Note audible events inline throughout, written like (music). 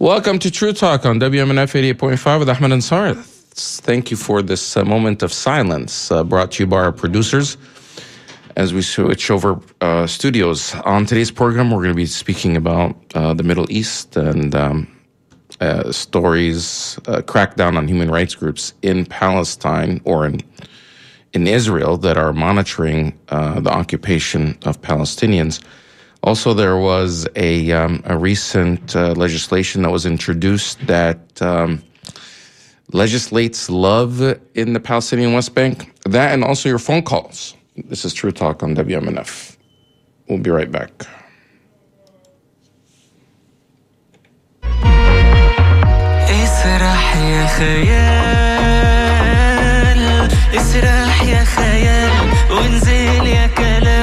Welcome to True Talk on WMNF 88.5 with Ahmed Ansar. Thank you for this uh, moment of silence uh, brought to you by our producers as we switch over uh, studios. On today's program, we're going to be speaking about uh, the Middle East and um, uh, stories, uh, crackdown on human rights groups in Palestine or in in Israel that are monitoring the occupation of Palestinians. Also, there was a, um, a recent uh, legislation that was introduced that um, legislates love in the Palestinian West Bank. That and also your phone calls. This is True Talk on WMNF. We'll be right back. اسرح يا خيال اسرح يا خيال وانزل يا كلام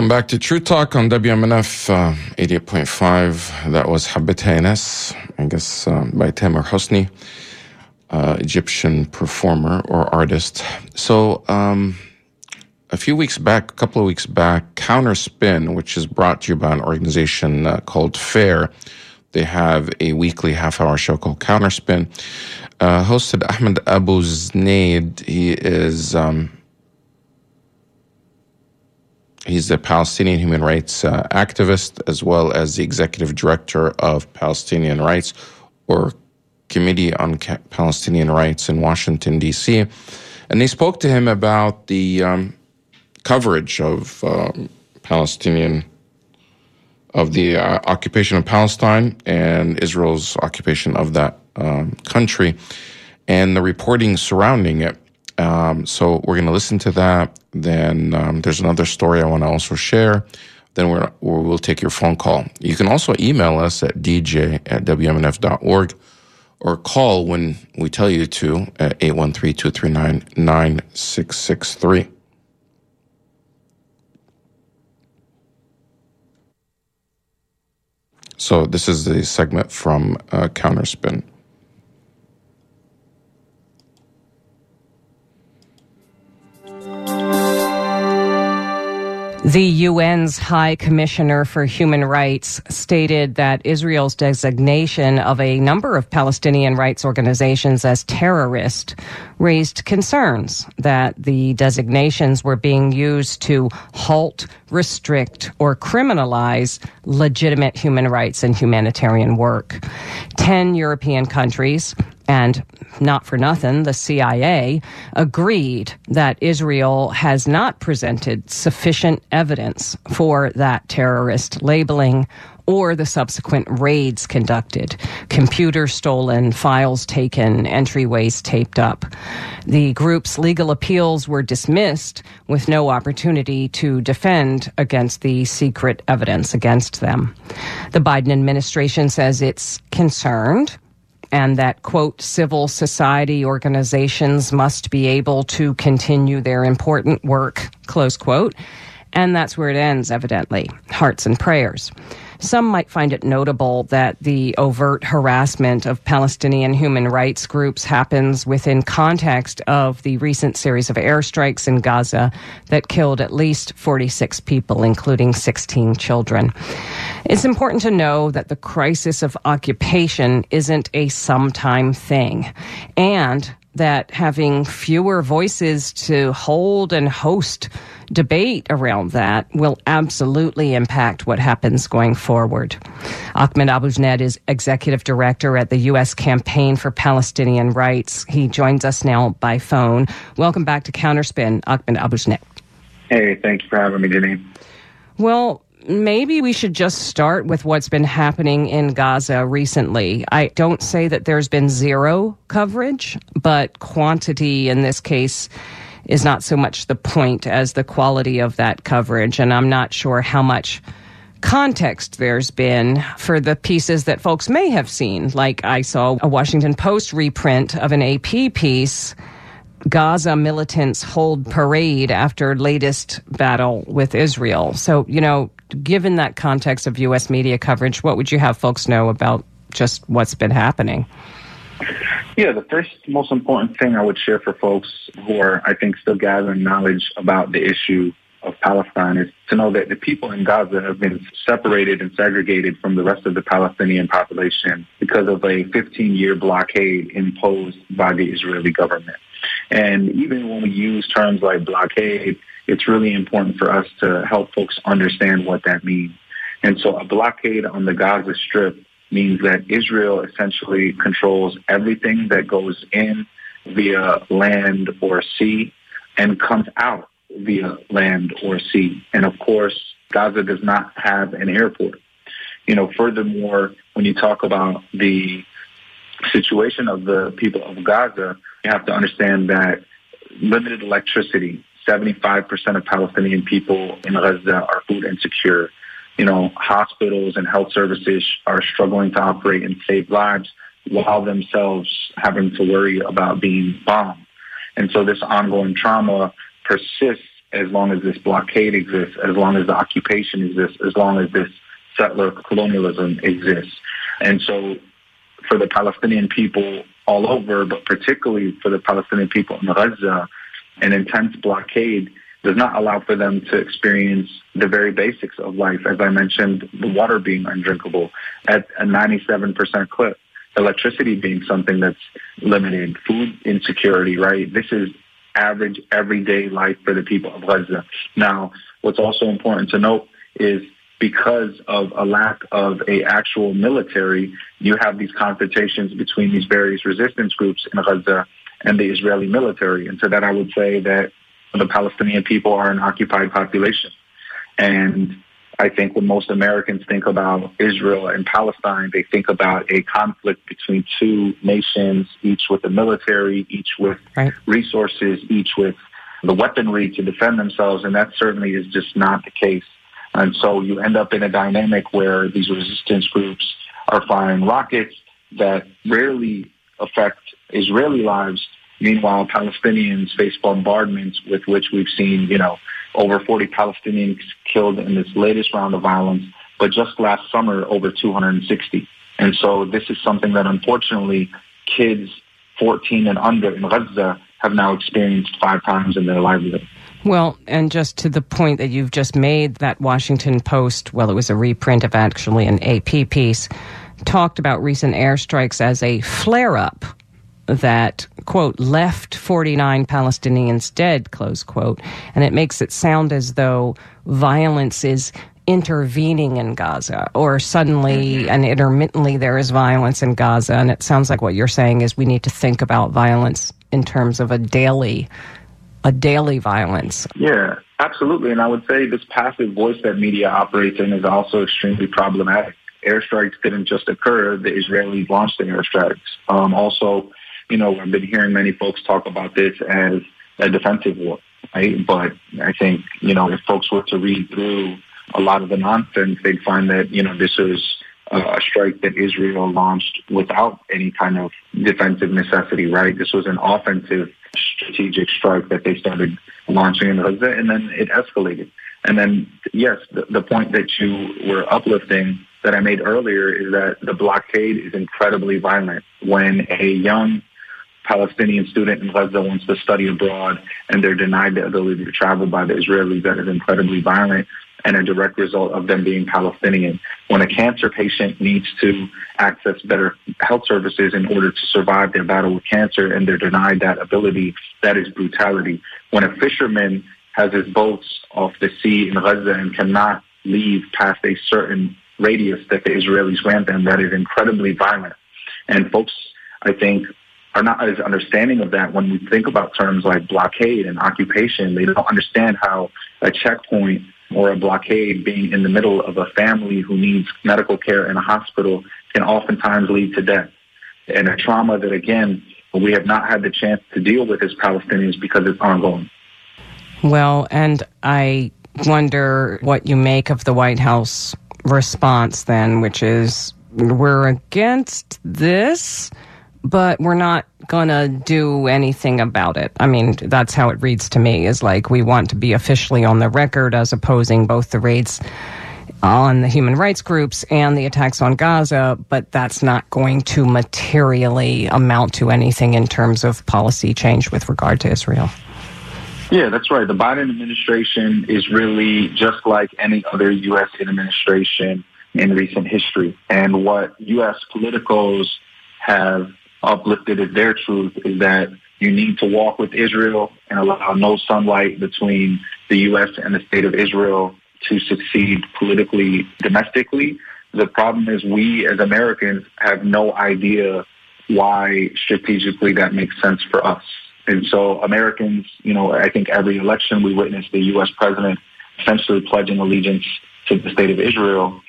Welcome back to True Talk on WMNF uh, 88.5. That was Habit I guess, um, by Tamer Hosni, uh, Egyptian performer or artist. So, um, a few weeks back, a couple of weeks back, Counterspin, which is brought to you by an organization uh, called FAIR, they have a weekly half hour show called Counterspin. Uh, hosted Ahmed Abuznaid. He is. Um, He's a Palestinian human rights uh, activist as well as the executive director of Palestinian Rights or Committee on Ca- Palestinian Rights in Washington, D.C. And they spoke to him about the um, coverage of um, Palestinian, of the uh, occupation of Palestine and Israel's occupation of that um, country and the reporting surrounding it. Um, so we're going to listen to that. Then um, there's another story I want to also share. Then we're, we'll take your phone call. You can also email us at dj at wmnf.org or call when we tell you to at 813-239-9663. So this is the segment from uh, Counterspin. The UN's High Commissioner for Human Rights stated that Israel's designation of a number of Palestinian rights organizations as terrorist raised concerns that the designations were being used to halt, restrict, or criminalize legitimate human rights and humanitarian work. Ten European countries And not for nothing, the CIA agreed that Israel has not presented sufficient evidence for that terrorist labeling or the subsequent raids conducted, computers stolen, files taken, entryways taped up. The group's legal appeals were dismissed with no opportunity to defend against the secret evidence against them. The Biden administration says it's concerned and that, quote, civil society organizations must be able to continue their important work, close quote. And that's where it ends, evidently. Hearts and prayers. Some might find it notable that the overt harassment of Palestinian human rights groups happens within context of the recent series of airstrikes in Gaza that killed at least 46 people, including 16 children. It's important to know that the crisis of occupation isn't a sometime thing. And that having fewer voices to hold and host debate around that will absolutely impact what happens going forward. Ahmed Abuznaid is executive director at the U.S. Campaign for Palestinian Rights. He joins us now by phone. Welcome back to Counterspin, Ahmed Abuznaid. Hey, thank you for having me, Janine. Well, maybe we should just start with what's been happening in Gaza recently. I don't say that there's been zero coverage, but quantity in this case is not so much the point as the quality of that coverage. And I'm not sure how much context there's been for the pieces that folks may have seen. Like I saw a Washington Post reprint of an AP piece. Gaza militants hold parade after latest battle with Israel. So, you know, given that context of U.S. media coverage, what would you have folks know about just what's been happening? Yeah, the first most important thing I would share for folks who are, I think, still gathering knowledge about the issue of Palestine is to know that the people in Gaza have been separated and segregated from the rest of the Palestinian population because of a 15-year blockade imposed by the Israeli government. And even when we use terms like blockade, it's really important for us to help folks understand what that means. And so a blockade on the Gaza Strip means that Israel essentially controls everything that goes in via land or sea and comes out via land or sea. And of course, Gaza does not have an airport. You know, furthermore, when you talk about the situation of the people of Gaza, you have to understand that limited electricity, 75% of Palestinian people in Gaza are food insecure you know, hospitals and health services are struggling to operate and save lives while themselves having to worry about being bombed. And so this ongoing trauma persists as long as this blockade exists, as long as the occupation exists, as long as this settler colonialism exists. And so for the Palestinian people all over, but particularly for the Palestinian people in Gaza, an intense blockade does not allow for them to experience the very basics of life. As I mentioned, the water being undrinkable at a 97% clip, electricity being something that's limited, food insecurity, right? This is average everyday life for the people of Gaza. Now, what's also important to note is because of a lack of a actual military, you have these confrontations between these various resistance groups in Gaza and the Israeli military. And to that, I would say that the Palestinian people are an occupied population. And I think when most Americans think about Israel and Palestine, they think about a conflict between two nations, each with a military, each with right. resources, each with the weaponry to defend themselves. And that certainly is just not the case. And so you end up in a dynamic where these resistance groups are firing rockets that rarely affect Israeli lives, Meanwhile, Palestinians face bombardments with which we've seen, you know, over 40 Palestinians killed in this latest round of violence, but just last summer, over 260. And so this is something that unfortunately kids 14 and under in Gaza have now experienced five times in their livelihood. Well, and just to the point that you've just made, that Washington Post, well, it was a reprint of actually an AP piece, talked about recent airstrikes as a flare up that, quote, left 49 Palestinians dead, close quote. And it makes it sound as though violence is intervening in Gaza, or suddenly and intermittently there is violence in Gaza. And it sounds like what you're saying is we need to think about violence in terms of a daily, a daily violence. Yeah, absolutely. And I would say this passive voice that media operates in is also extremely problematic. Airstrikes didn't just occur; the Israelis launched the airstrikes. Um, also, you know, I've been hearing many folks talk about this as a defensive war, right? But I think, you know, if folks were to read through a lot of the nonsense, they'd find that, you know, this is a strike that Israel launched without any kind of defensive necessity, right? This was an offensive strategic strike that they started launching in Gaza, and then it escalated. And then, yes, the, the point that you were uplifting that I made earlier is that the blockade is incredibly violent. When a young Palestinian student in Gaza wants to study abroad and they're denied the ability to travel by the Israelis, that is incredibly violent and a direct result of them being Palestinian. When a cancer patient needs to access better health services in order to survive their battle with cancer and they're denied that ability, that is brutality. When a fisherman has his boats off the sea in Gaza and cannot leave past a certain radius that the Israelis grant them, that is incredibly violent. And folks, I think, are not as understanding of that when we think about terms like blockade and occupation. They don't understand how a checkpoint or a blockade being in the middle of a family who needs medical care in a hospital can oftentimes lead to death. And a trauma that, again, we have not had the chance to deal with as Palestinians because it's ongoing. Well, and I wonder what you make of the White House response then, which is we're against this but we're not to do anything about it. I mean, that's how it reads to me is like we want to be officially on the record as opposing both the raids on the human rights groups and the attacks on Gaza, but that's not going to materially amount to anything in terms of policy change with regard to Israel. Yeah, that's right. The Biden administration is really just like any other U.S. administration in recent history. And what U.S. politicals have uplifted as their truth is that you need to walk with Israel and allow no sunlight between the U.S. and the state of Israel to succeed politically domestically. The problem is we as Americans have no idea why strategically that makes sense for us. And so Americans, you know, I think every election we witness the U.S. president essentially pledging allegiance to the state of Israel.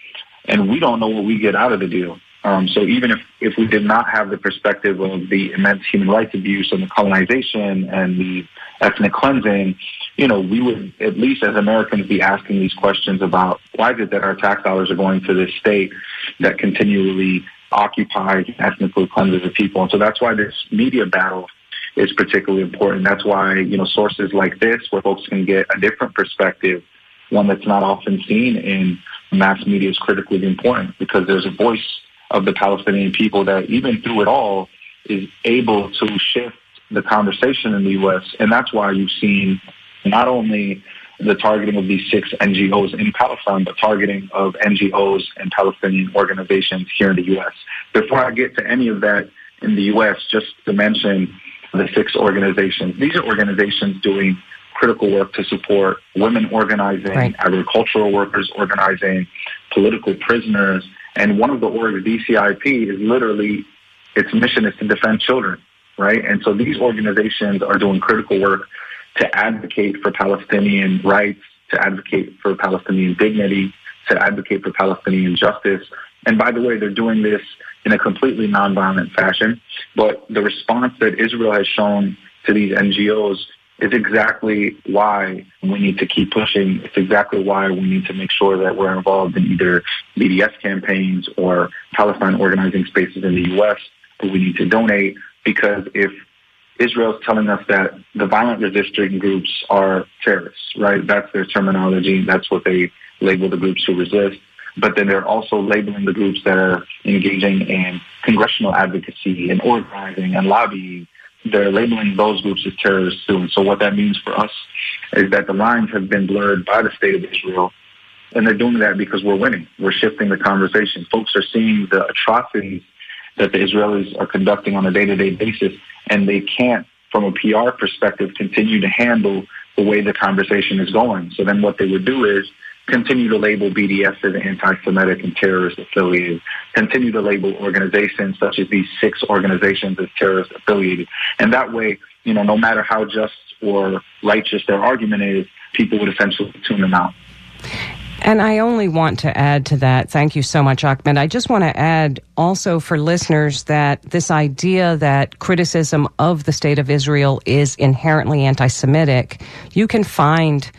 And we don't know what we get out of the deal. Um, so even if, if we did not have the perspective of the immense human rights abuse and the colonization and the ethnic cleansing, you know, we would at least as Americans be asking these questions about why is it that our tax dollars are going to this state that continually occupies and ethnically cleanses the people. And so that's why this media battle is particularly important. That's why, you know, sources like this where folks can get a different perspective, one that's not often seen in mass media is critically important because there's a voice of the Palestinian people that even through it all is able to shift the conversation in the U.S. And that's why you've seen not only the targeting of these six NGOs in Palestine, but targeting of NGOs and Palestinian organizations here in the U.S. Before I get to any of that in the U.S., just to mention the six organizations. These are organizations doing critical work to support women organizing, right. agricultural workers organizing, political prisoners, and one of the orgs, DCIP, is literally its mission is to defend children, right? And so these organizations are doing critical work to advocate for Palestinian rights, to advocate for Palestinian dignity, to advocate for Palestinian justice. And by the way, they're doing this in a completely nonviolent fashion. But the response that Israel has shown to these NGOs is exactly why we need to keep pushing. It's exactly why we need to make sure that we're involved in either BDS campaigns or Palestine organizing spaces in the U.S. But we need to donate because if Israel is telling us that the violent resisting groups are terrorists, right? That's their terminology. That's what they label the groups who resist. But then they're also labeling the groups that are engaging in congressional advocacy and organizing and lobbying they're labeling those groups as terrorists too. And so what that means for us is that the lines have been blurred by the state of Israel. And they're doing that because we're winning. We're shifting the conversation. Folks are seeing the atrocities that the Israelis are conducting on a day-to-day basis, and they can't, from a PR perspective, continue to handle the way the conversation is going. So then what they would do is continue to label BDS as anti-Semitic and terrorist affiliated, continue to label organizations such as these six organizations as terrorist affiliated. And that way, you know, no matter how just or righteous their argument is, people would essentially tune them out. And I only want to add to that. Thank you so much, Ahmed. I just want to add also for listeners that this idea that criticism of the state of Israel is inherently anti Semitic, you can find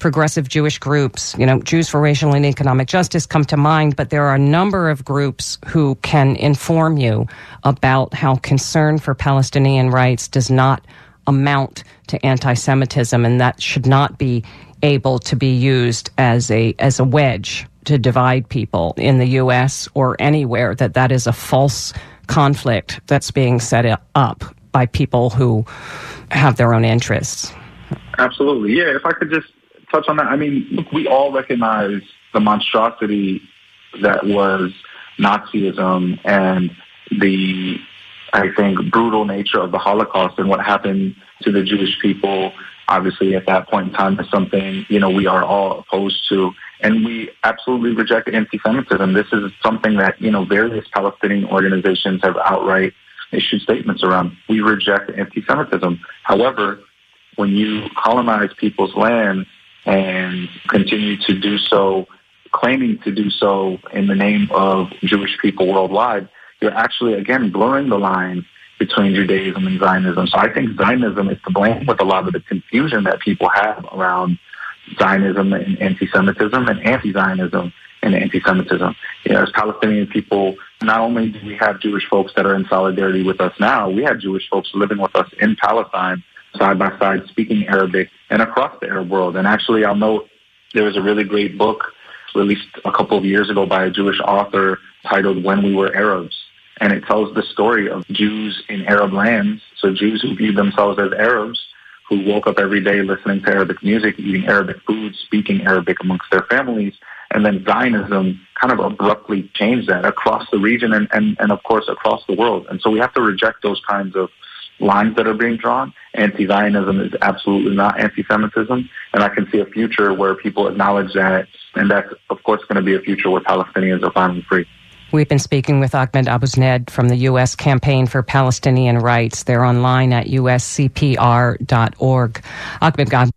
progressive Jewish groups, you know, Jews for Racial and Economic Justice come to mind, but there are a number of groups who can inform you about how concern for Palestinian rights does not amount to anti Semitism, and that should not be able to be used as a as a wedge to divide people in the US or anywhere that that is a false conflict that's being set up by people who have their own interests. Absolutely. Yeah, if I could just touch on that. I mean, look, we all recognize the monstrosity that was Nazism and the I think brutal nature of the Holocaust and what happened to the Jewish people obviously at that point in time is something, you know, we are all opposed to. And we absolutely reject anti-Semitism. This is something that, you know, various Palestinian organizations have outright issued statements around. We reject anti-Semitism. However, when you colonize people's land and continue to do so, claiming to do so in the name of Jewish people worldwide, you're actually, again, blurring the line between Judaism and Zionism. So I think Zionism is to blame with a lot of the confusion that people have around Zionism and anti-Semitism and anti-Zionism and anti-Semitism. You know, as Palestinian people, not only do we have Jewish folks that are in solidarity with us now, we have Jewish folks living with us in Palestine side by side speaking Arabic and across the Arab world. And actually, I'll note there was a really great book released a couple of years ago by a Jewish author titled When We Were Arabs and it tells the story of Jews in Arab lands, so Jews who viewed themselves as Arabs, who woke up every day listening to Arabic music, eating Arabic food, speaking Arabic amongst their families, and then Zionism kind of abruptly changed that across the region and, and, and of course across the world. And so we have to reject those kinds of lines that are being drawn. Anti-Zionism is absolutely not anti-Semitism, and I can see a future where people acknowledge that, and that's of course going to be a future where Palestinians are finally free. We've been speaking with Ahmed Abuznaid from the U.S. Campaign for Palestinian Rights. They're online at uscpr.org. Ahmed, God.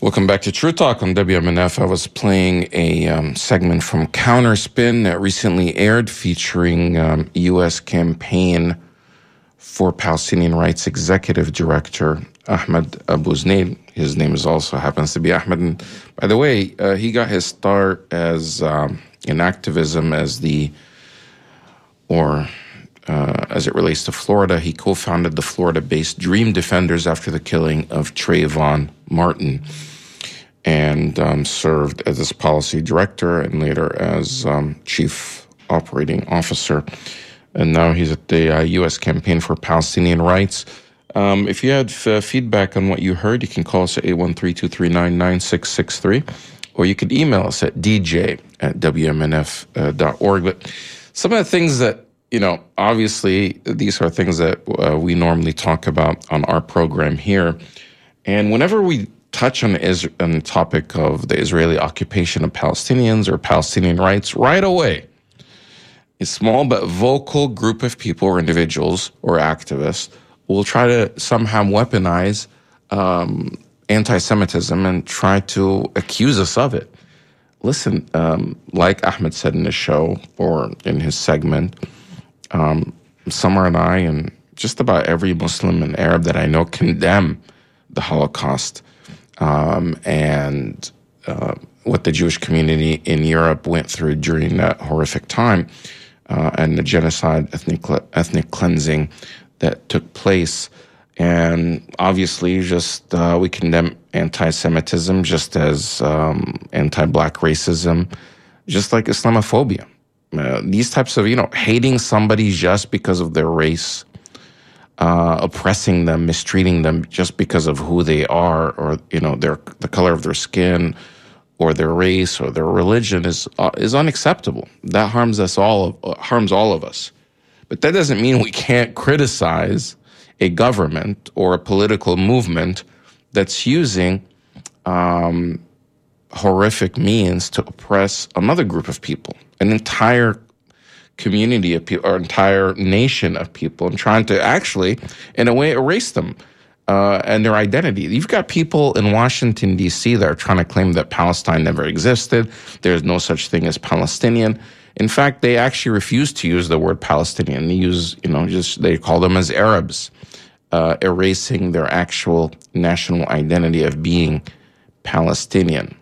Welcome back to True Talk on WMNF. I was playing a um, segment from Counterspin that recently aired featuring um, U.S. Campaign for Palestinian Rights Executive Director Ahmed Abuznaid. His name is also happens to be Ahmed. And by the way, uh, he got his start as um, in activism as the, or uh, as it relates to Florida, he co founded the Florida based Dream Defenders after the killing of Trayvon Martin and um, served as its policy director and later as um, chief operating officer. And now he's at the uh, U.S. Campaign for Palestinian Rights. Um, if you had f- feedback on what you heard, you can call us at 813 239 9663 or you could email us at dj at wmnf.org. But some of the things that, you know, obviously these are things that uh, we normally talk about on our program here. And whenever we touch on, Is- on the topic of the Israeli occupation of Palestinians or Palestinian rights, right away, a small but vocal group of people or individuals or activists will try to somehow weaponize um, anti Semitism and try to accuse us of it. Listen, um, like Ahmed said in the show or in his segment, um, Samar and I, and just about every Muslim and Arab that I know, condemn the Holocaust um, and uh, what the Jewish community in Europe went through during that horrific time uh, and the genocide, ethnic, ethnic cleansing that took place. And obviously, just uh, we condemn anti-Semitism just as um, anti-black racism, just like Islamophobia. Uh, these types of you know hating somebody just because of their race, uh, oppressing them, mistreating them just because of who they are, or you know their the color of their skin, or their race, or their religion is uh, is unacceptable. That harms us all. Uh, harms all of us. But that doesn't mean we can't criticize a government or a political movement that's using um, horrific means to oppress another group of people, an entire community of people, or entire nation of people, and trying to actually, in a way, erase them uh, and their identity. You've got people in Washington, D.C., that are trying to claim that Palestine never existed. There's no such thing as Palestinian. In fact, they actually refuse to use the word Palestinian. They use, you know, just they call them as Arabs, uh, erasing their actual national identity of being Palestinian.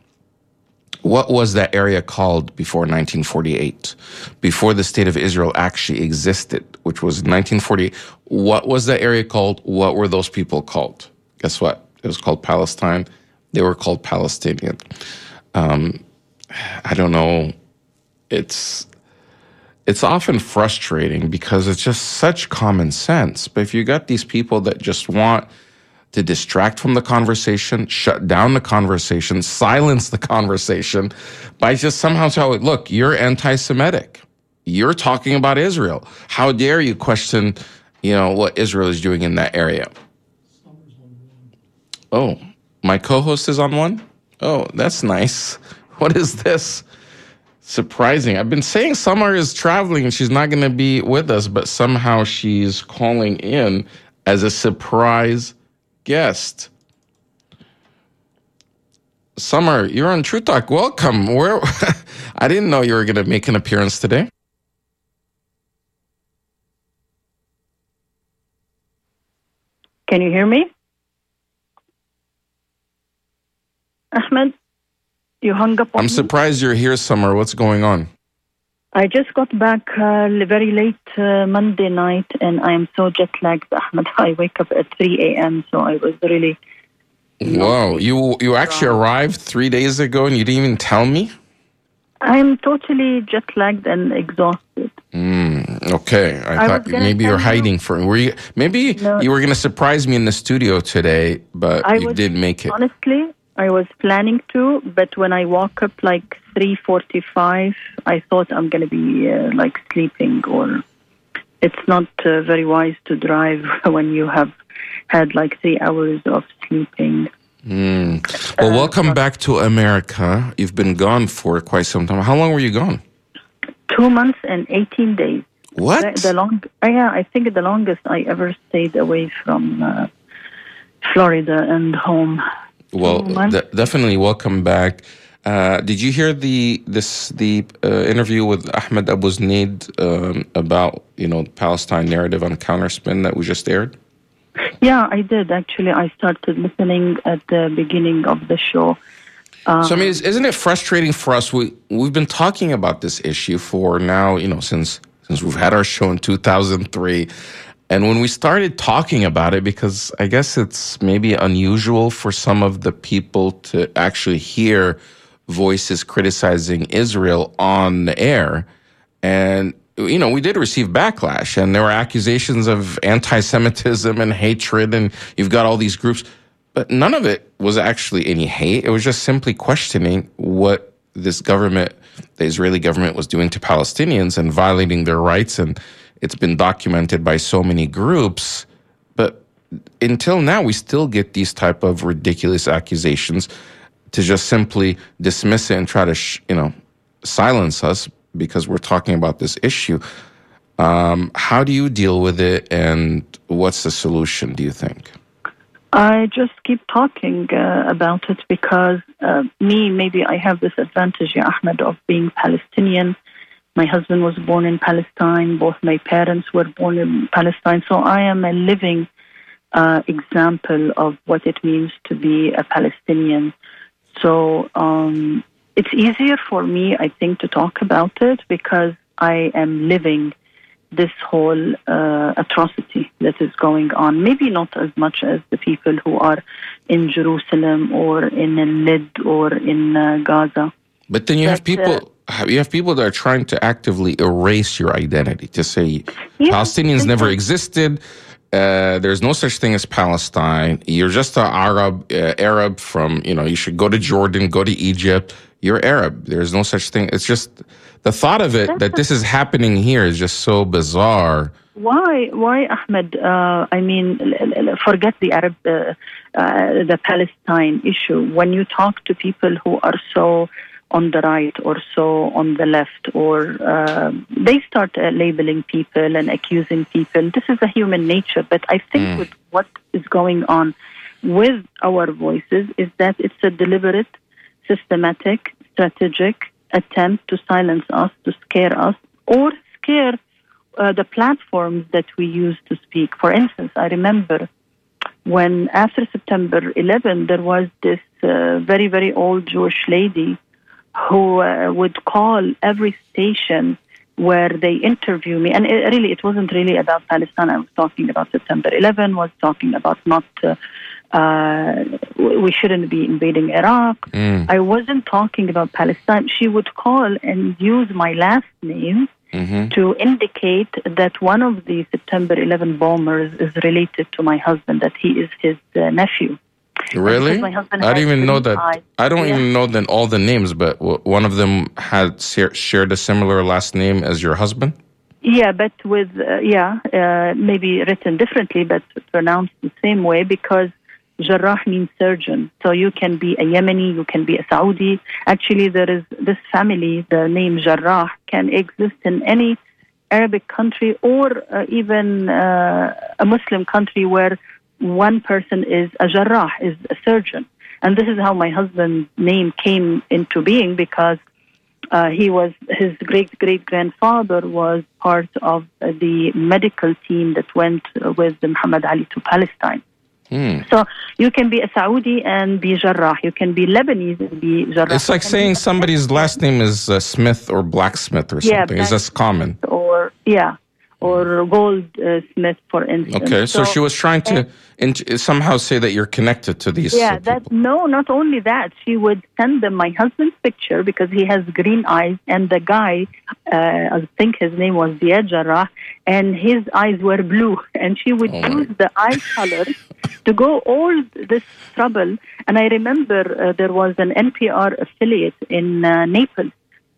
What was that area called before 1948? Before the state of Israel actually existed, which was 1948. What was that area called? What were those people called? Guess what? It was called Palestine. They were called Palestinian. Um, I don't know. It's it's often frustrating because it's just such common sense. But if you got these people that just want to distract from the conversation, shut down the conversation, silence the conversation by just somehow telling, look, you're anti Semitic. You're talking about Israel. How dare you question, you know, what Israel is doing in that area? Oh, my co host is on one? Oh, that's nice. (laughs) What is this? Surprising. I've been saying Samar is traveling and she's not going to be with us, but somehow she's calling in as a surprise guest. Samar, you're on True Talk. Welcome. Where (laughs) I didn't know you were going to make an appearance today. Can you hear me? Ahmed, you hung up on I'm me? surprised you're here, Samar. What's going on? I just got back uh, very late uh, Monday night and I am so jet lagged, (laughs) Ahmed. I wake up at 3 a.m., so I was really. Wow, you you actually arrived three days ago and you didn't even tell me. I'm totally jet lagged and exhausted. Mm, okay, I, I thought maybe you're hiding for. Were you? Maybe No. you were going to surprise me in the studio today, but I you was- did make it. Honestly, I was planning to, but when I woke up like 3:45, I thought I'm going to be uh, like sleeping, or it's not uh, very wise to drive (laughs) when you have had like three hours of sleeping. Mm. Well, welcome back to America. You've been gone for quite some time. How long were you gone? Two months and 18 days. What? The, the long, uh, yeah, I think the longest I ever stayed away from uh, Florida and home. Well, de- definitely welcome back. Uh, did you hear the this the uh, interview with Ahmed Abuznaid um, about you know the Palestine narrative on Counterspin that we just aired? Yeah, I did actually. I started listening at the beginning of the show. So I mean, is- isn't it frustrating for us? We we've been talking about this issue for now, you know, since since we've had our show in 2003, and when we started talking about it, because I guess it's maybe unusual for some of the people to actually hear voices criticizing Israel on the air, and you know, we did receive backlash, and there were accusations of anti-Semitism and hatred, and you've got all these groups. But none of it was actually any hate. It was just simply questioning what this government, the Israeli government, was doing to Palestinians and violating their rights. And it's been documented by so many groups. But until now, we still get these type of ridiculous accusations to just simply dismiss it and try to, sh- you know, silence us because we're talking about this issue. Um, how do you deal with it, and what's the solution? Do you think? I just keep talking uh, about it because uh, me, maybe I have this advantage, Ahmed, of being Palestinian. My husband was born in Palestine. Both my parents were born in Palestine. So I am a living uh, example of what it means to be a Palestinian. So um, it's easier for me, I think, to talk about it because I am living this whole uh, atrocity that is going on. Maybe not as much as the people who are in Jerusalem or in Lid or in uh, Gaza. But then you have uh, people. you have people that are trying to actively erase your identity to say Yeah, Palestinians never existed. Uh, there's no such thing as Palestine. You're just an Arab, uh, Arab from you know. You should go to Jordan, go to Egypt. You're Arab. There's no such thing. It's just the thought of it that this is happening here is just so bizarre why, why, Ahmed? Uh, I mean, forget the Arab, uh, uh, the Palestine issue. When you talk to people who are so on the right or so on the left, or uh, they start uh, labeling people and accusing people. This is a human nature. But I think Mm. with what is going on with our voices is that it's a deliberate, systematic, strategic attempt to silence us, to scare us, or scare uh, the platforms that we use to speak. For instance, I remember when after September 11, there was this uh, very, very old Jewish lady who uh, would call every station where they interview me. And it, really, it wasn't really about Palestine. I was talking about September 11, was talking about not, uh, uh, we shouldn't be invading Iraq. Mm. I wasn't talking about Palestine. She would call and use my last name hmm to indicate that one of the September 11 bombers is related to my husband, that he is his uh, nephew. Really? my husband I didn't even know that. eyes. I don't Yeah. even know then all the names, but one of them had shared a similar last name as your husband. Yeah, but with, uh, yeah, uh, maybe written differently, but pronounced the same way because Jarrah means surgeon. So you can be a Yemeni, you can be a Saudi. Actually, there is this family, the name Jarrah, can exist in any Arabic country or uh, even uh, a Muslim country where one person is a Jarrah, is a surgeon. And this is how my husband's name came into being because uh, he was his great great grandfather was part of the medical team that went with Muhammad Ali to Palestine. Hmm. So you can be a Saudi and be Jarrah. You can be Lebanese and be Jarrah. It's like saying somebody's last name is uh, Smith or Blacksmith or Yeah, something. is just common. or yeah, or Goldsmith, for instance. Okay, so, she was trying to in- somehow say that you're connected to these. Yeah, uh, that no, not only that, she would send them my husband's picture because he has green eyes, and the guy, uh, I think his name was Ziad Jarrah, and his eyes were blue, and she would Oh use the eye (laughs) color to go all this trouble. And I remember uh, there was an NPR affiliate in uh, Naples.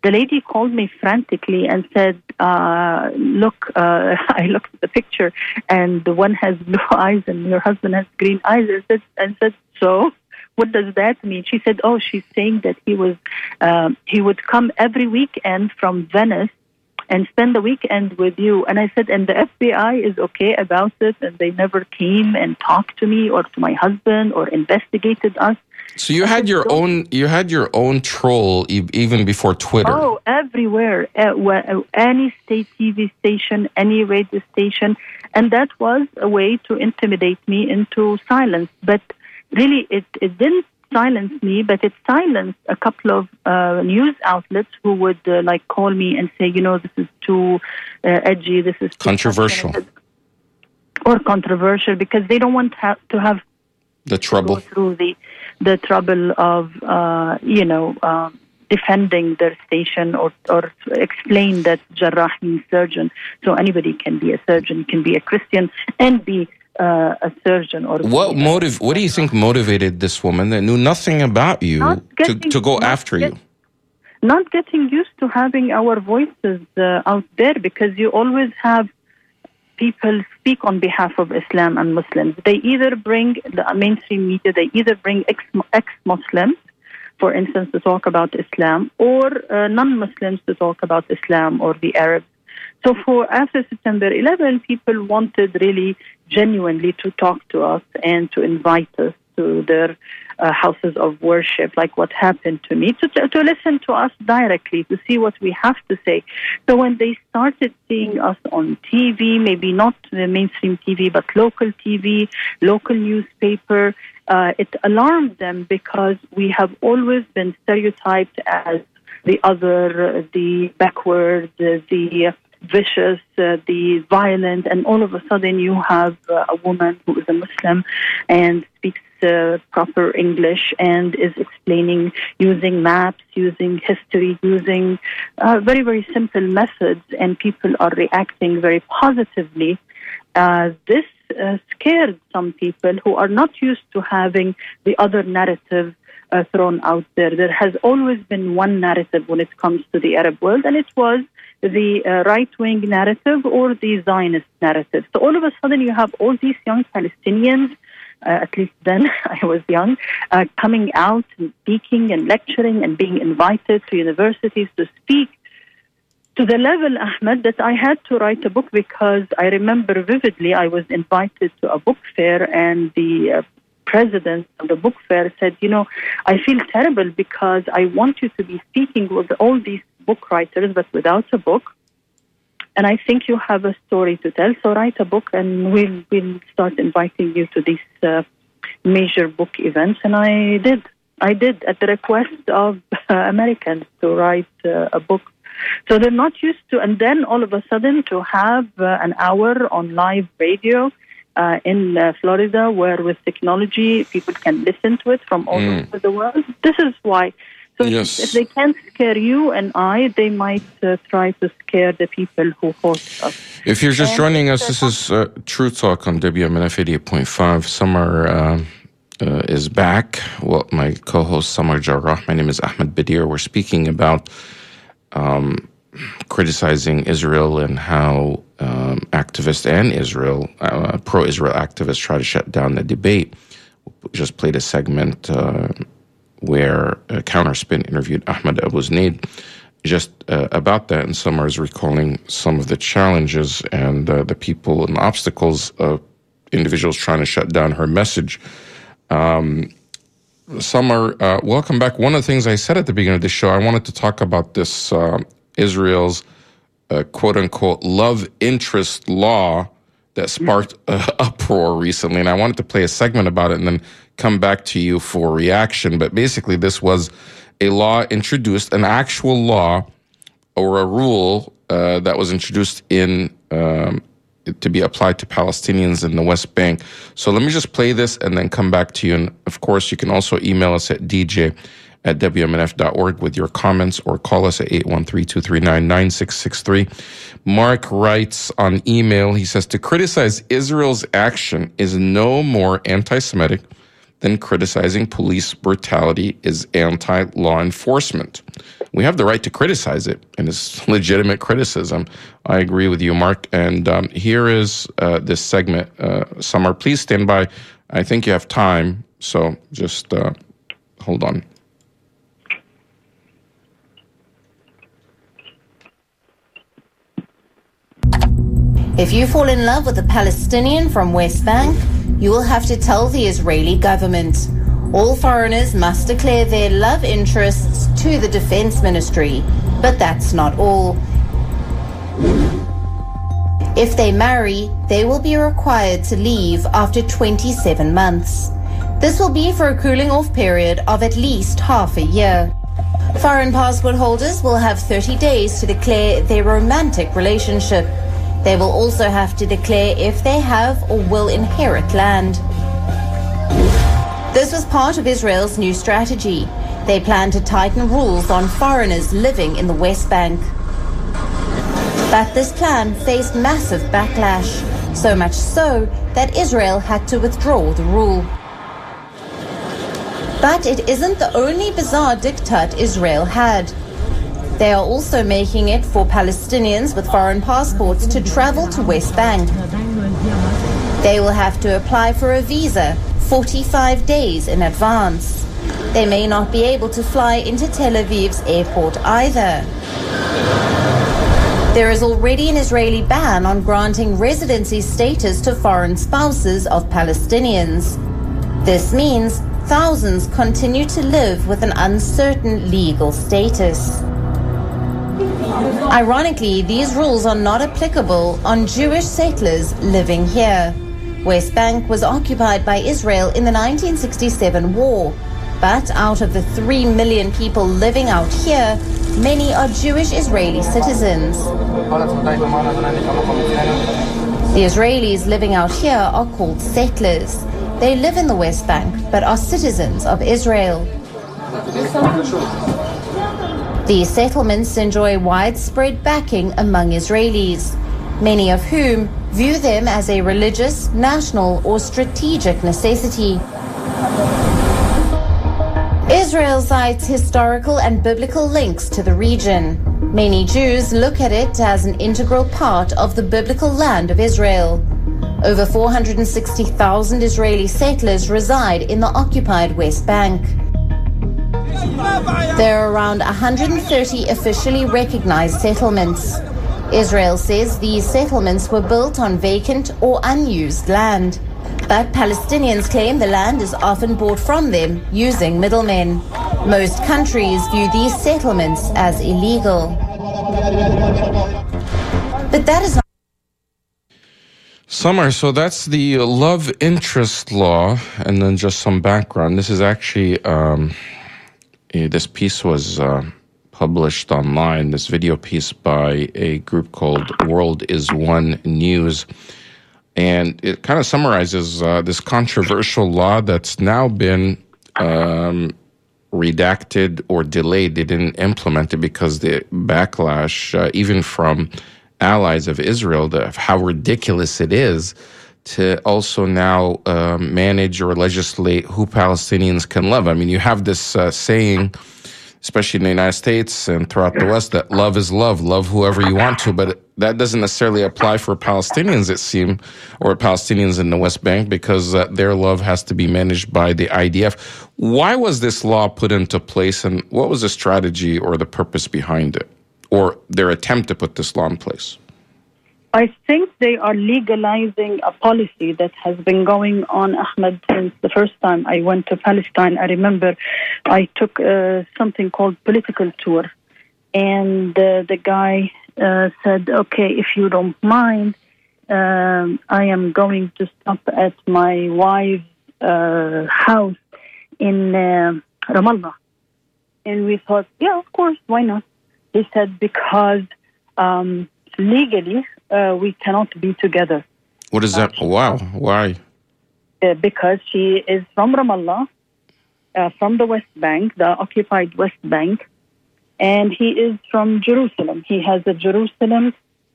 The lady called me frantically and said, uh, "Look, uh, (laughs) I looked at the picture, and the one has blue (laughs) eyes, and your husband has green eyes." I said, "I said so." What does that mean? She said, "Oh, she's saying that he was um, he would come every weekend from Venice and spend the weekend with you." And I said, "And the FBI is okay about it, and they never came and talked to me or to my husband or investigated us." So you had your own you had your own troll e- even before Twitter. Oh, everywhere. Wh- uh, any state TV station, any radio station. And that was a way to intimidate me into silence. But really, it, it didn't silence me, but it silenced a couple of uh, news outlets who would uh, like call me and say, you know, this is too uh, edgy, this is too Controversial. Or controversial because they don't want ha- to have the trouble. through the the trouble of uh, you know um, defending their station or or explain that Jarrah means surgeon. So anybody can be a surgeon, can be a Christian, and be uh, a surgeon. Or What motive? What do you think motivated this woman that knew nothing about you Not to, getting- to go after get- you? not getting used to having our voices uh, out there because you always have people speak on behalf of Islam and Muslims. They either bring the mainstream media, they either bring ex Muslims, for instance, to talk about Islam, or uh, non Muslims to talk about Islam or the Arabs. So for after September 11, people wanted really genuinely to talk to us and to invite us to their uh, houses of worship, like what happened to me, to, to listen to us directly, to see what we have to say. So when they started seeing us on TV, maybe not the mainstream TV, but local TV, local newspaper, uh, it alarmed them because we have always been stereotyped as the other, the backward, the, vicious, uh, the violent, and all of a sudden you have uh, a woman who is a Muslim and speaks uh, proper English and is explaining using maps, using history, using uh, very, very simple methods, and people are reacting very positively. Uh, this uh, scared some people who are not used to having the other narrative uh, thrown out there. There has always been one narrative when it comes to the Arab world, and it was the uh, right wing narrative or the Zionist narrative. So all of a sudden, you have all these young Palestinians. Uh, at least then (laughs) I was young, uh, coming out and speaking and lecturing and being invited to universities to speak to the level, Ahmed, that I had to write a book because I remember vividly I was invited to a book fair and the uh, president of the book fair said, You know, I feel terrible because I want you to be speaking with all these book writers, but without a book. And I think you have a story to tell, so write a book and we'll, we'll start inviting you to these uh, major book events. And I did. I did at the request of uh, Americans to write uh, a book so they're not used to, and then all of a sudden to have uh, an hour on live radio uh, in uh, Florida, where with technology people can listen to it from all mm. over the world. This is why. So yes. if they can't scare you and I, they might uh, try to scare the people who host us. If you're just and joining us, this is uh, True Talk on WMNF 88.5. Samar uh, uh, is back. Well, my co-host Samar Jarrah. My name is Ahmed Bedier. We're speaking about um, criticizing Israel and how um, activists and Israel, uh, pro Israel activists, try to shut down the debate. We just played a segment uh, where CounterSpin interviewed Ahmed Abuznaid just uh, about that, and Samar is recalling some of the challenges and uh, the people and obstacles of individuals trying to shut down her message. Um, Samar, uh, welcome back. One of the things I said at the beginning of the show, I wanted to talk about this uh, Israel's uh, quote unquote love interest law that sparked uh, (laughs) uproar recently. And I wanted to play a segment about it and then come back to you for reaction. But basically, this was a law introduced, an actual law or a rule uh, that was introduced in um, to be applied to Palestinians in the West Bank. So let me just play this and then come back to you. And of course, you can also email us at dj at WMNF.org with your comments or call us at 813-239-9663. Mark writes on email, he says, to criticize Israel's action is no more anti-Semitic than criticizing police brutality is anti-law enforcement we have the right to criticize it, and it's (laughs) legitimate criticism. I agree with you, Mark. And um, here is uh, this segment. Uh, Samar, please stand by. I think you have time, so just uh, hold on. If you fall in love with a Palestinian from West Bank, you will have to tell the Israeli government. All foreigners must declare their love interests to the Defense Ministry, but that's not all. If they marry, they will be required to leave after 27 months. This will be for a cooling off period of at least half a year. Foreign passport holders will have 30 days to declare their romantic relationship. They will also have to declare if they have or will inherit land. This was part of Israel's new strategy. They plan to tighten rules on foreigners living in the West Bank. But this plan faced massive backlash, so much so that Israel had to withdraw the rule. But it isn't the only bizarre diktat Israel had. They are also making it for Palestinians with foreign passports to travel to West Bank. They will have to apply for a visa 45 days in advance. They may not be able to fly into Tel Aviv's airport either. There is already an Israeli ban on granting residency status to foreign spouses of Palestinians. This means thousands continue to live with an uncertain legal status. Ironically, these rules are not applicable on Jewish settlers living here. West Bank was occupied by Israel in the 1967 war. But out of the 3 million people living out here, many are Jewish Israeli citizens. The Israelis living out here are called settlers. They live in the West Bank but are citizens of Israel. These settlements enjoy widespread backing among Israelis, many of whom view them as a religious, national, or strategic necessity. Israel cites historical and biblical links to the region. Many Jews look at it as an integral part of the biblical land of Israel. Over 460,000 Israeli settlers reside in the occupied West Bank. There are around 130 officially recognized settlements. Israel says these settlements were built on vacant or unused land. But Palestinians claim the land is often bought from them using middlemen. Most countries view these settlements as illegal. But that is not Samar, so that's the love interest law, and then just some background. This is actually, um, this piece was uh, published online, this video piece by a group called World is One News. And it kind of summarizes uh, this controversial law that's now been um, redacted or delayed. They didn't implement it because the backlash, uh, even from allies of Israel, the, how ridiculous it is to also now uh, manage or legislate who Palestinians can love. I mean, you have this uh, saying, especially in the United States and throughout the West, that love is love, love whoever you want to, but that doesn't necessarily apply for Palestinians, it seems, or Palestinians in the West Bank, because uh, their love has to be managed by the IDF. Why was this law put into place, and what was the strategy or the purpose behind it, or their attempt to put this law in place? I think they are legalizing a policy that has been going on, Ahmed, since the first time I went to Palestine. I remember I took uh, something called political tour, and uh, the guy uh, said, "Okay, if you don't mind, um, I am going to stop at my wife's uh, house in uh, Ramallah." And we thought, "Yeah, of course, why not?" He said, "Because um, legally." Uh, we cannot be together. What is that? Wow. Why? Uh, because she is from Ramallah, uh, from the West Bank, the occupied West Bank, and he is from Jerusalem. He has a Jerusalem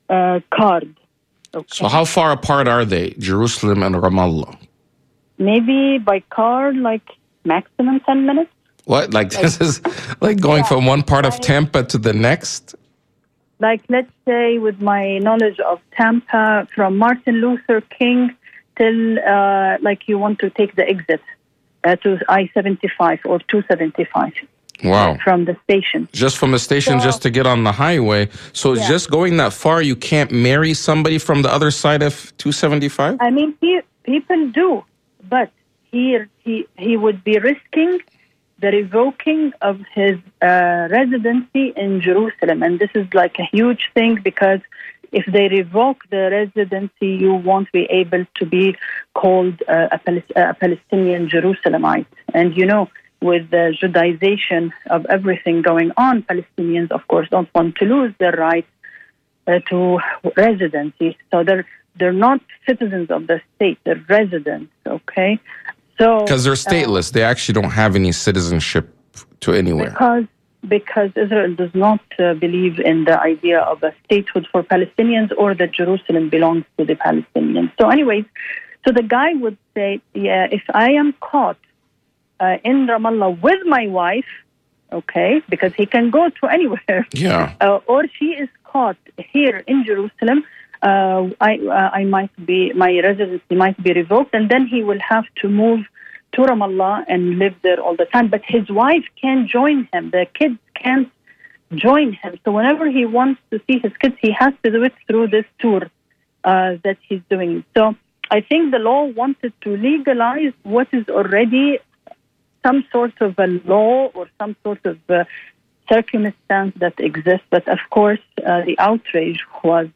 uh, card. Okay. So, how far apart are they, Jerusalem and Ramallah? Maybe by car, like maximum 10 minutes. What? Like, like (laughs) this is like going yeah, from one part of Tampa to the next? Like let's say with my knowledge of Tampa from Martin Luther King till uh, like you want to take the exit uh, to I-75 or 275. Wow. From the station. Just from the station, so, just to get on the highway. So yeah. just going that far, you can't marry somebody from the other side of 275? I mean, he, people do, but here he, he would be risking the revoking of his uh, residency in Jerusalem. And this is like a huge thing because if they revoke the residency, you won't be able to be called uh, a, Pal- a, Palestinian Jerusalemite. And you know, with the Judaization of everything going on, Palestinians, of course, don't want to lose their right uh, to residency. So they're they're not citizens of the state; they're residents. Okay, so because they're uh, stateless, uh, they actually don't have any citizenship to anywhere. Because because Israel does not uh, believe in the idea of a statehood for Palestinians or that Jerusalem belongs to the Palestinians. So, anyways, so the guy would say, yeah, if I am caught uh, in Ramallah with my wife, okay, because he can go to (laughs) anywhere, yeah, uh, or she is caught here in Jerusalem uh, I, uh, I might be, my residency might be revoked, and then he will have to move to Ramallah and live there all the time. But his wife can join him. The kids can't join him. So whenever he wants to see his kids, he has to do it through this tour uh, that he's doing. So I think the law wanted to legalize what is already some sort of a law or some sort of circumstance that exists. But of course, uh, the outrage was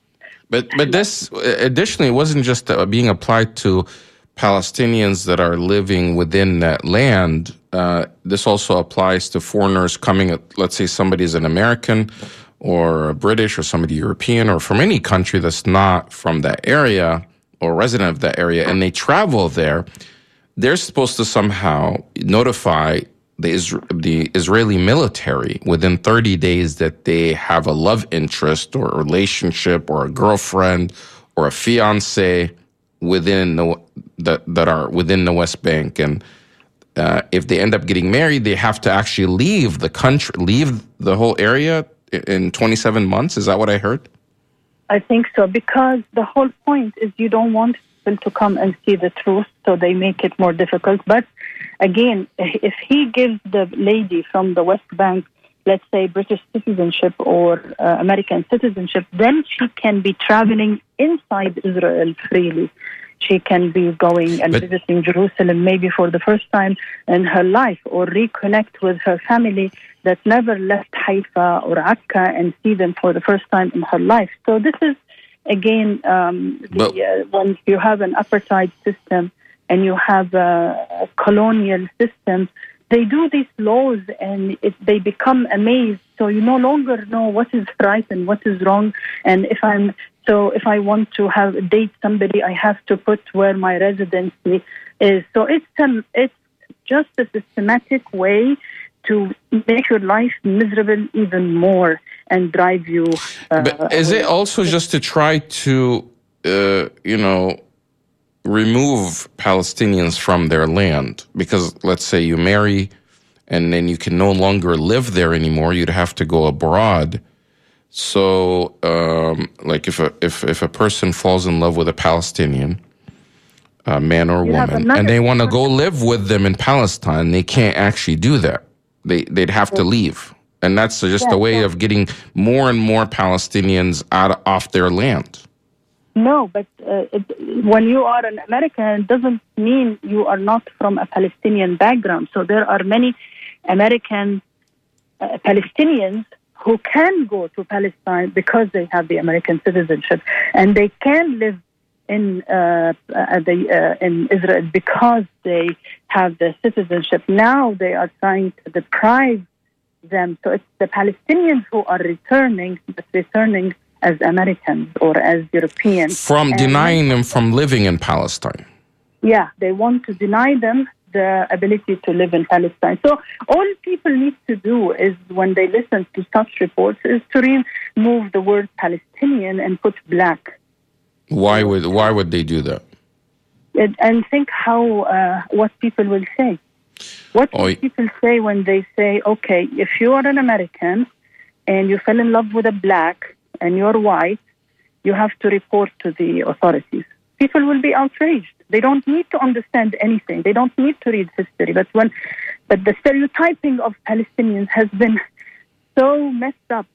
but but this additionally it wasn't just uh, being applied to Palestinians that are living within that land. Uh, this also applies to foreigners coming. Let's say somebody's an American or a British or somebody European or from any country that's not from that area or resident of that area, and they travel there. They're supposed to somehow notify the, Isra- the Israeli military within 30 days that they have a love interest or a relationship or a girlfriend or a fiance within the that that are within the West Bank and uh, if they end up getting married, they have to actually leave the country, leave the whole area in 27 months. Is that what I heard? I think so because the whole point is you don't want people to come and see the truth, so they make it more difficult. But again, (laughs) if he gives the lady from the West Bank, let's say British citizenship or uh, American citizenship, then she can be traveling inside Israel freely. She can be going and But- visiting Jerusalem maybe for the first time in her life or reconnect with her family that never left Haifa or Akka and see them for the first time in her life. So this is again um, the, But- uh, when you have an apartheid system and you have a, a colonial system, they do these laws and it, they become amazed. So you no longer know what is right and what is wrong. And if I'm so, if I want to have date somebody, I have to put where my residency is. So it's um, it's just a systematic way to make your life miserable even more and drive you. Uh, But is it also just to try to, uh, you know, remove Palestinians from their land? Because let's say you marry and then you can no longer live there anymore, you'd have to go abroad. So, um, like if a if if a person falls in love with a Palestinian, a man or You woman, and they want to go live with them in Palestine, they can't actually do that. They they'd have to leave, and that's just a way yeah. of getting more and more Palestinians out off their land. No, but uh, it, when you are an American, it doesn't mean you are not from a Palestinian background. So there are many American uh, Palestinians who can go to Palestine because they have the American citizenship, and they can live in uh, uh, the, uh, in Israel because they have the citizenship. Now they are trying to deprive them. So it's the Palestinians who are returning, but returning as Americans or as Europeans. From And- denying them from living in Palestine. Yeah, they want to deny them the ability to live in Palestine. So all people need to do is when they listen to such reports is to remove the word Palestinian and put black. Why would why would they do that? And- And think how uh, what people will say. What Oi. people say when they say, okay, if you are an American and you fell in love with a black and you're white, you have to report to the authorities. People will be outraged. They don't need to understand anything. They don't need to read history. But when, but the stereotyping of Palestinians has been so messed up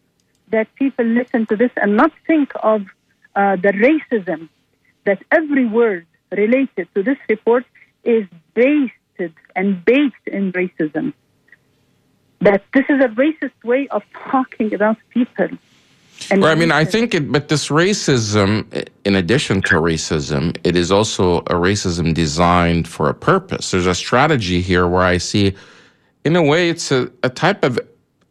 that people listen to this and not think of uh, the racism that every word related to this report is based and baked in racism. That this is a racist way of talking about people. And Well, I mean, I think it, but this racism, in addition to racism, it is also a racism designed for a purpose. There's a strategy here where I see, in a way, it's a, a type of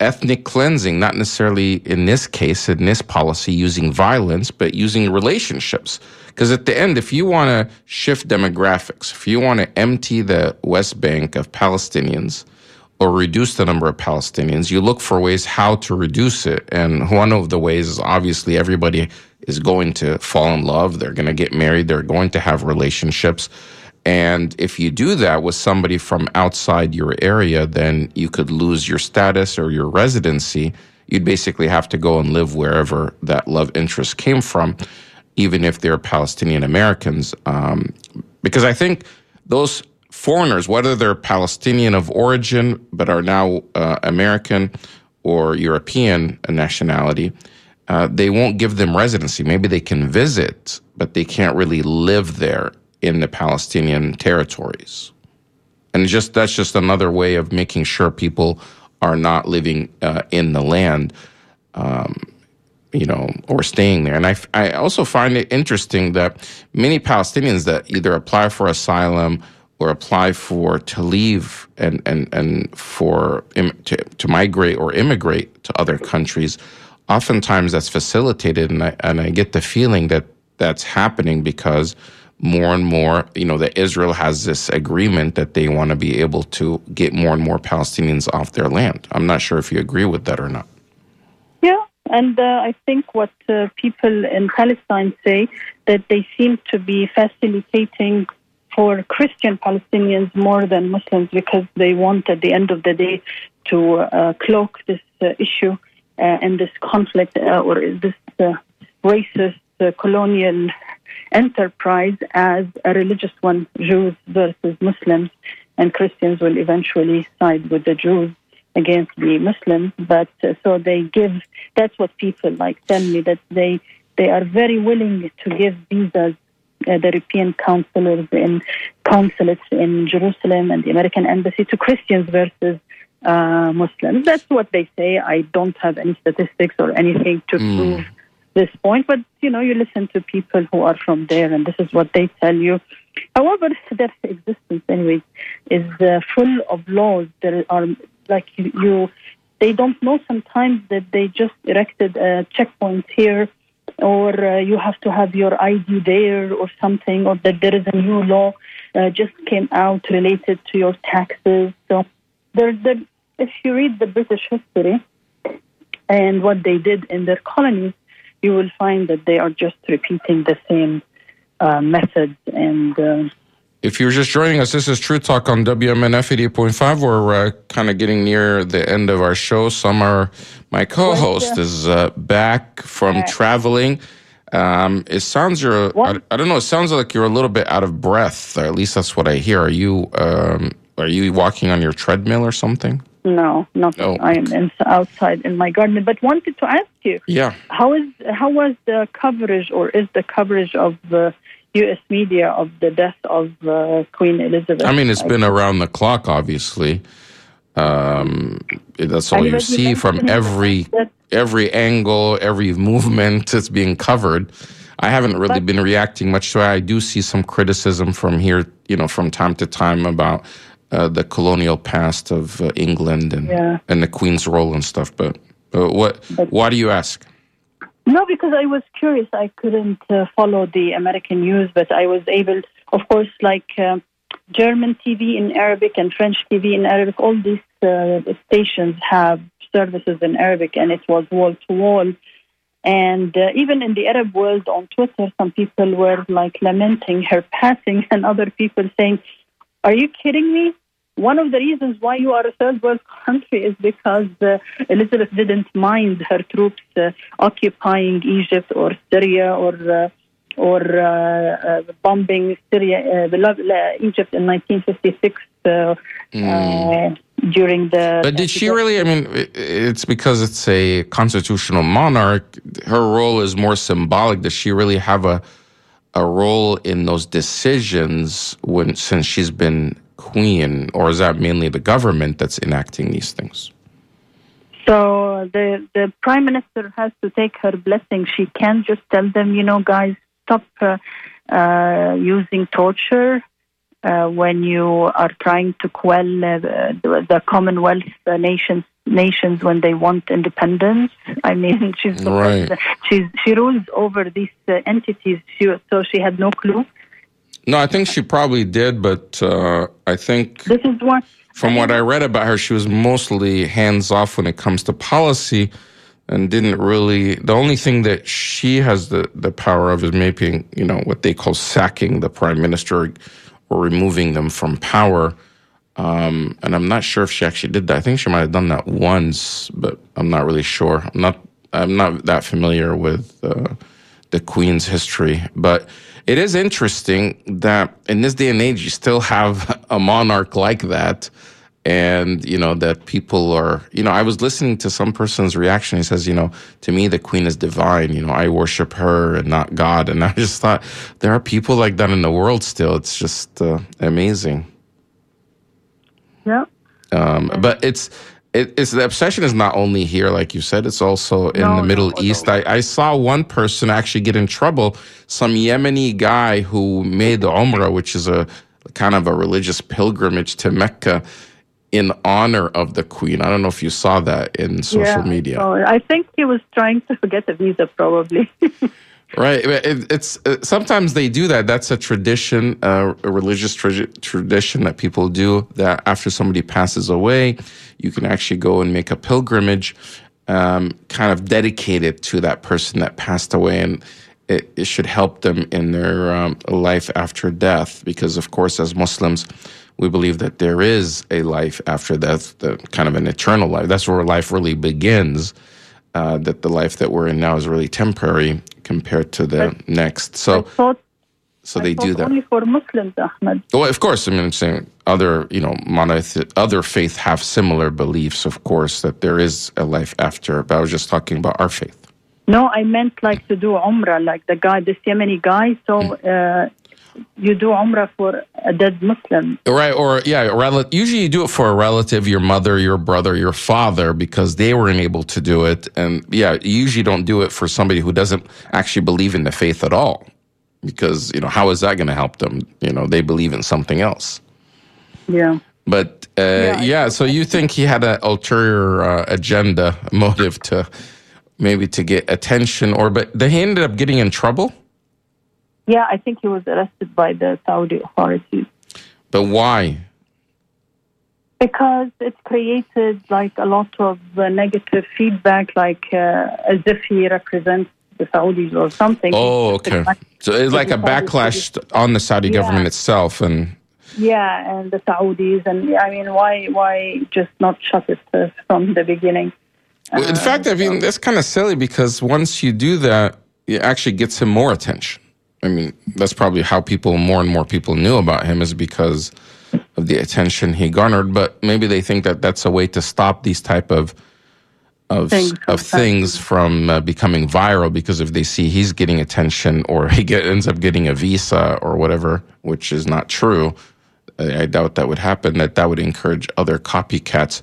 ethnic cleansing, not necessarily in this case, in this policy, using violence, but using relationships. Because at the end, if you want to shift demographics, if you want to empty the West Bank of Palestinians, or reduce the number of Palestinians, you look for ways how to reduce it. And one of the ways is obviously everybody is going to fall in love. They're going to get married. They're going to have relationships. And if you do that with somebody from outside your area, then you could lose your status or your residency. You'd basically have to go and live wherever that love interest came from, even if they're Palestinian Americans. Um, because I think those foreigners, whether they're Palestinian of origin but are now uh, American or European nationality, uh, they won't give them residency. Maybe they can visit, but they can't really live there in the Palestinian territories. And just that's just another way of making sure people are not living uh, in the land you know, or staying there. And I, I also find it interesting that many Palestinians that either apply for asylum or apply for to leave and and and for im, to, to migrate or immigrate to other countries, oftentimes that's facilitated, and I and I get the feeling that that's happening because more and more, you know, that Israel has this agreement that they want to be able to get more and more Palestinians off their land. I'm not sure if you agree with that or not. Yeah, and uh, I think what uh, people in Palestine say that they seem to be facilitating for Christian Palestinians more than Muslims because they want at the end of the day to uh, cloak this uh, issue uh, in this conflict uh, or this uh, racist uh, colonial enterprise as a religious one, Jews versus Muslims, and Christians will eventually side with the Jews against the Muslims. But so they give. That's what people like tell me that they they are very willing to give visas. Uh, the European counselors in consulates in Jerusalem and the American embassy to Christians versus uh, Muslims. That's what they say. I don't have any statistics or anything to prove this point, but you know, you listen to people who are from there, and this is what they tell you. However, their existence, anyway, is uh, full of laws. There are like you, you, they don't know sometimes that they just erected a checkpoint here, or uh, you have to have your ID there, or something, or that there is a new law uh, just came out related to your taxes. So there, there, if you read the British history and what they did in their colonies, you will find that they are just repeating the same uh, methods and. If you're just joining us, this is True Talk on WMNF 88.5. We're uh, kind of getting near the end of our show. Samar, my co-host, is uh, back from Right. traveling. Um, it sounds you're. I, I don't know. It sounds like you're a little bit out of breath. Or at least that's what I hear. Are you? Um, are you walking on your treadmill or something? no, not Oh. I am in, outside in my garden. But wanted to ask you, Yeah. how is how was the coverage or is the coverage of the U.S. media of the death of uh, Queen Elizabeth? I mean, it's been around the clock, obviously. Um, that's all you see from every every angle, every (laughs) movement that's being covered. I haven't really But- been reacting much to it. I do see some criticism from here, you know, from time to time about uh, the colonial past of uh, England and Yeah. and the Queen's role and stuff. But, but what? why do you ask? No, because I was curious. I couldn't uh, follow the American news, but I was able, of course, like um German TV in Arabic and French TV in Arabic. All these uh, stations have services in Arabic, and it was wall to wall. And uh, even in the Arab world on Twitter, some people were like lamenting her passing, (laughs) and other people saying, "Are you kidding me?" One of the reasons why you are a third world country is because uh, Elizabeth didn't mind her troops uh, occupying Egypt or Syria or uh, or uh, uh, bombing Syria, the, Egypt in 1956 uh, uh, during the. But did she really? I mean, it's because it's a constitutional monarch. Her role is more symbolic. Does she really have a a role in those decisions when since she's been queen, or is that mainly the government that's enacting these things? So the the prime minister has to take her blessing. She can't just tell them, you know, guys, stop uh, uh, using torture uh, when you are trying to quell uh, the, the Commonwealth uh, nations nations when they want independence. I mean, (laughs) she's Right. she's she rules over these uh, entities. She, so she had no clue. No, I think she probably did, but uh, I think This is what. from what I read about her, she was mostly hands off when it comes to policy and didn't really. The only thing that she has the, the power of is maybe, you know, what they call sacking the prime minister or removing them from power. Um, and I'm not sure if she actually did that. I think she might have done that once, but I'm not really sure. I'm not. I'm not that familiar with uh, the Queen's history, but it is interesting that in this day and age, you still have (laughs) a monarch like that, and you know that people are. You know, I was listening to some person's reaction. He says, you know, to me, the Queen is divine. You know, I worship her and not God. And (laughs) I just thought there are people like that in the world still. It's just uh, amazing. Yeah. Um, but it's it, it's the obsession is not only here, like you said. It's also in No, the Middle no, East. no. I, I saw one person actually get in trouble. Some Yemeni guy who made the Umrah, which is a kind of a religious pilgrimage to Mecca, in honor of the Queen. I don't know if you saw that in social yeah, media. So I think he was trying to get a visa, probably. (laughs) Right. It, it's uh, sometimes they do that. That's a tradition, uh, a religious tra- tradition that people do. That after somebody passes away, you can actually go and make a pilgrimage, um, kind of dedicated to that person that passed away, and it, it should help them in their um, life after death. Because, of course, as Muslims, we believe that there is a life after death, the kind of an eternal life. That's where life really begins. uh, that the life that we're in now is really temporary compared to the next. So, so they do that. only for Muslims, Ahmed. Well, of course. I mean, I'm saying other, you know, monolith, other faith have similar beliefs, of course, that there is a life after. But I was just talking about our faith. No, I meant like to do Umrah, like the guy, this Yemeni guy. So uh, you do Umrah for a dead Muslim. Right, or yeah, rel- usually you do it for a relative, your mother, your brother, your father, because they weren't able to do it. And yeah, you usually don't do it for somebody who doesn't actually believe in the faith at all. Because, you know, how is that going to help them? You know, they believe in something else. Yeah. But uh, yeah, I- so you think he had an ulterior uh, agenda, (laughs) motive to maybe to get attention, or but they he ended up getting in trouble. Yeah, I think he was arrested by the Saudi authorities But why? because it created like a lot of uh, negative feedback, like uh, as if he represents the Saudis or something. Oh, okay. So it's like a backlash on the Saudi Yeah. government itself, and Yeah, and the Saudis, and I mean, why, why just not shut it uh, from the beginning? In fact, I mean that's kind of silly because once you do that, it actually gets him more attention. I mean, that's probably how people, more and more people knew about him, is because of the attention he garnered. But maybe they think that that's a way to stop these type of of Things from of things from uh, becoming viral. Because if they see he's getting attention, or he get, ends up getting a visa or whatever, which is not true, I I doubt that would happen. That that would encourage other copycats.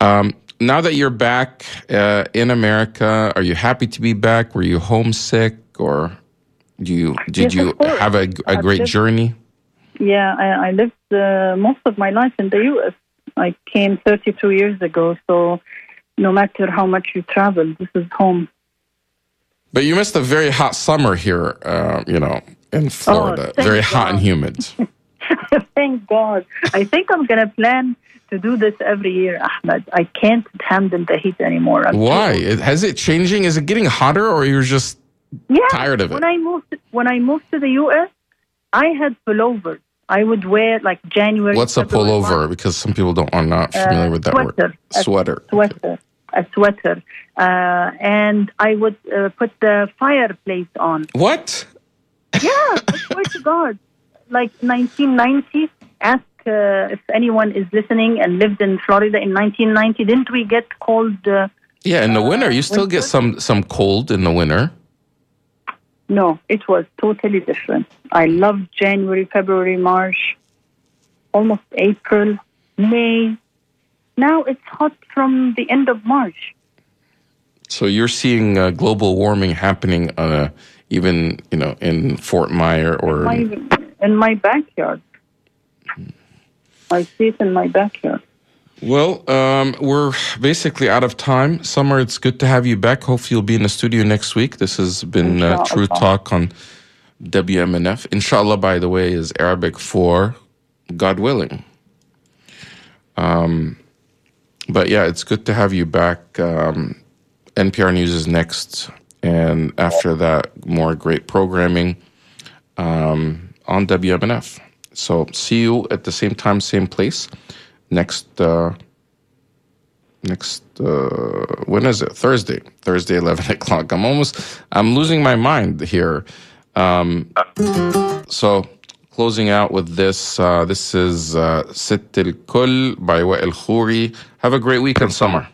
Um, now that you're back uh, in America, are you happy to be back? Were you homesick, or do you did Yes, you have a, a great lived- journey? Yeah, I, I lived uh, most of my life in the U.S. I came 32 years ago, so no matter how much you travel, this is home. But you missed a very hot summer here, uh, you know, in Florida. thank very hot and humid. (laughs) Thank God. I think I'm going to plan to do this every year, Ahmed. I can't handle the heat anymore. I'm Why? It- Has it changing? Is it getting hotter, or you're just yeah, tired of it? When I moved, when I moved to the U.S., I had pullovers. I would wear like January. what's a pullover? March. Because some people don't are not familiar Uh, with that sweater. word. A Sweater. sweater, a sweater, uh, and I would uh, put the fireplace on. What? (laughs) Yeah, I swear to God, like 1990. Ask uh, if anyone is listening and lived in Florida in 1990. Didn't we get cold? Uh, Yeah, in the winter, you still get some some cold in the winter. No, it was totally different. I loved January, February, March, almost April, May. Now it's hot from the end of March. So you're seeing uh, global warming happening, uh, even you know in Fort Myer or my, in my backyard. I see it in my backyard. Well, um, we're basically out of time. Samar, it's good to have you back. Hopefully, you'll be in the studio next week. This has been uh, True Talk on WMNF. Inshallah, by the way, is Arabic for God willing. Um, but yeah, it's good to have you back. Um, NPR News is next, and after that, more great programming um, on WMNF. So see you at the same time, same place next. Uh, next uh, when is it? Thursday. Thursday, (laughs) eleven o'clock. I'm almost. I'm losing my mind here. Um, so closing out with this. Uh, this is uh, Sitt al Kul by Wa'il Kfoury. Have a great weekend, Samar.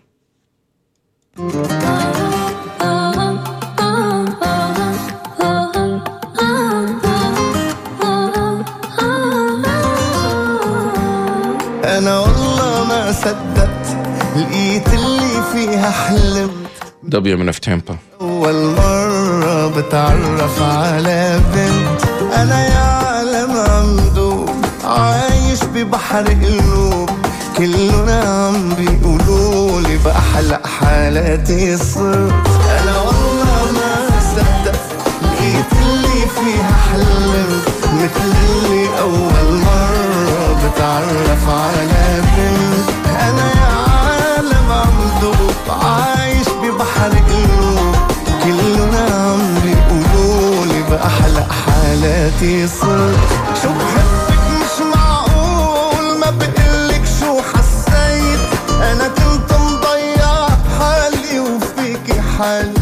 صدقت لقيت اللي فيها حلمت WMNF Tampa. أول مرة بتعرف على بنت. أنا يا عالم عمدوب عايش ببحر قلوب كلنا عم بيقولوا لي بأحلى حالاتي صرت. أنا والله ما صدقت لقيت اللي فيها حلمت مثل اللي أول مرة بتعرف على بنت. أنا يا عالم عم عمدوب عايش ببحر قلوب كلنا عم بيقولولي بأحلى حالاتي صرت شو بحبك مش معقول ما بقلك شو حسيت. أنا كنت مضيع حالي وفيكي حالي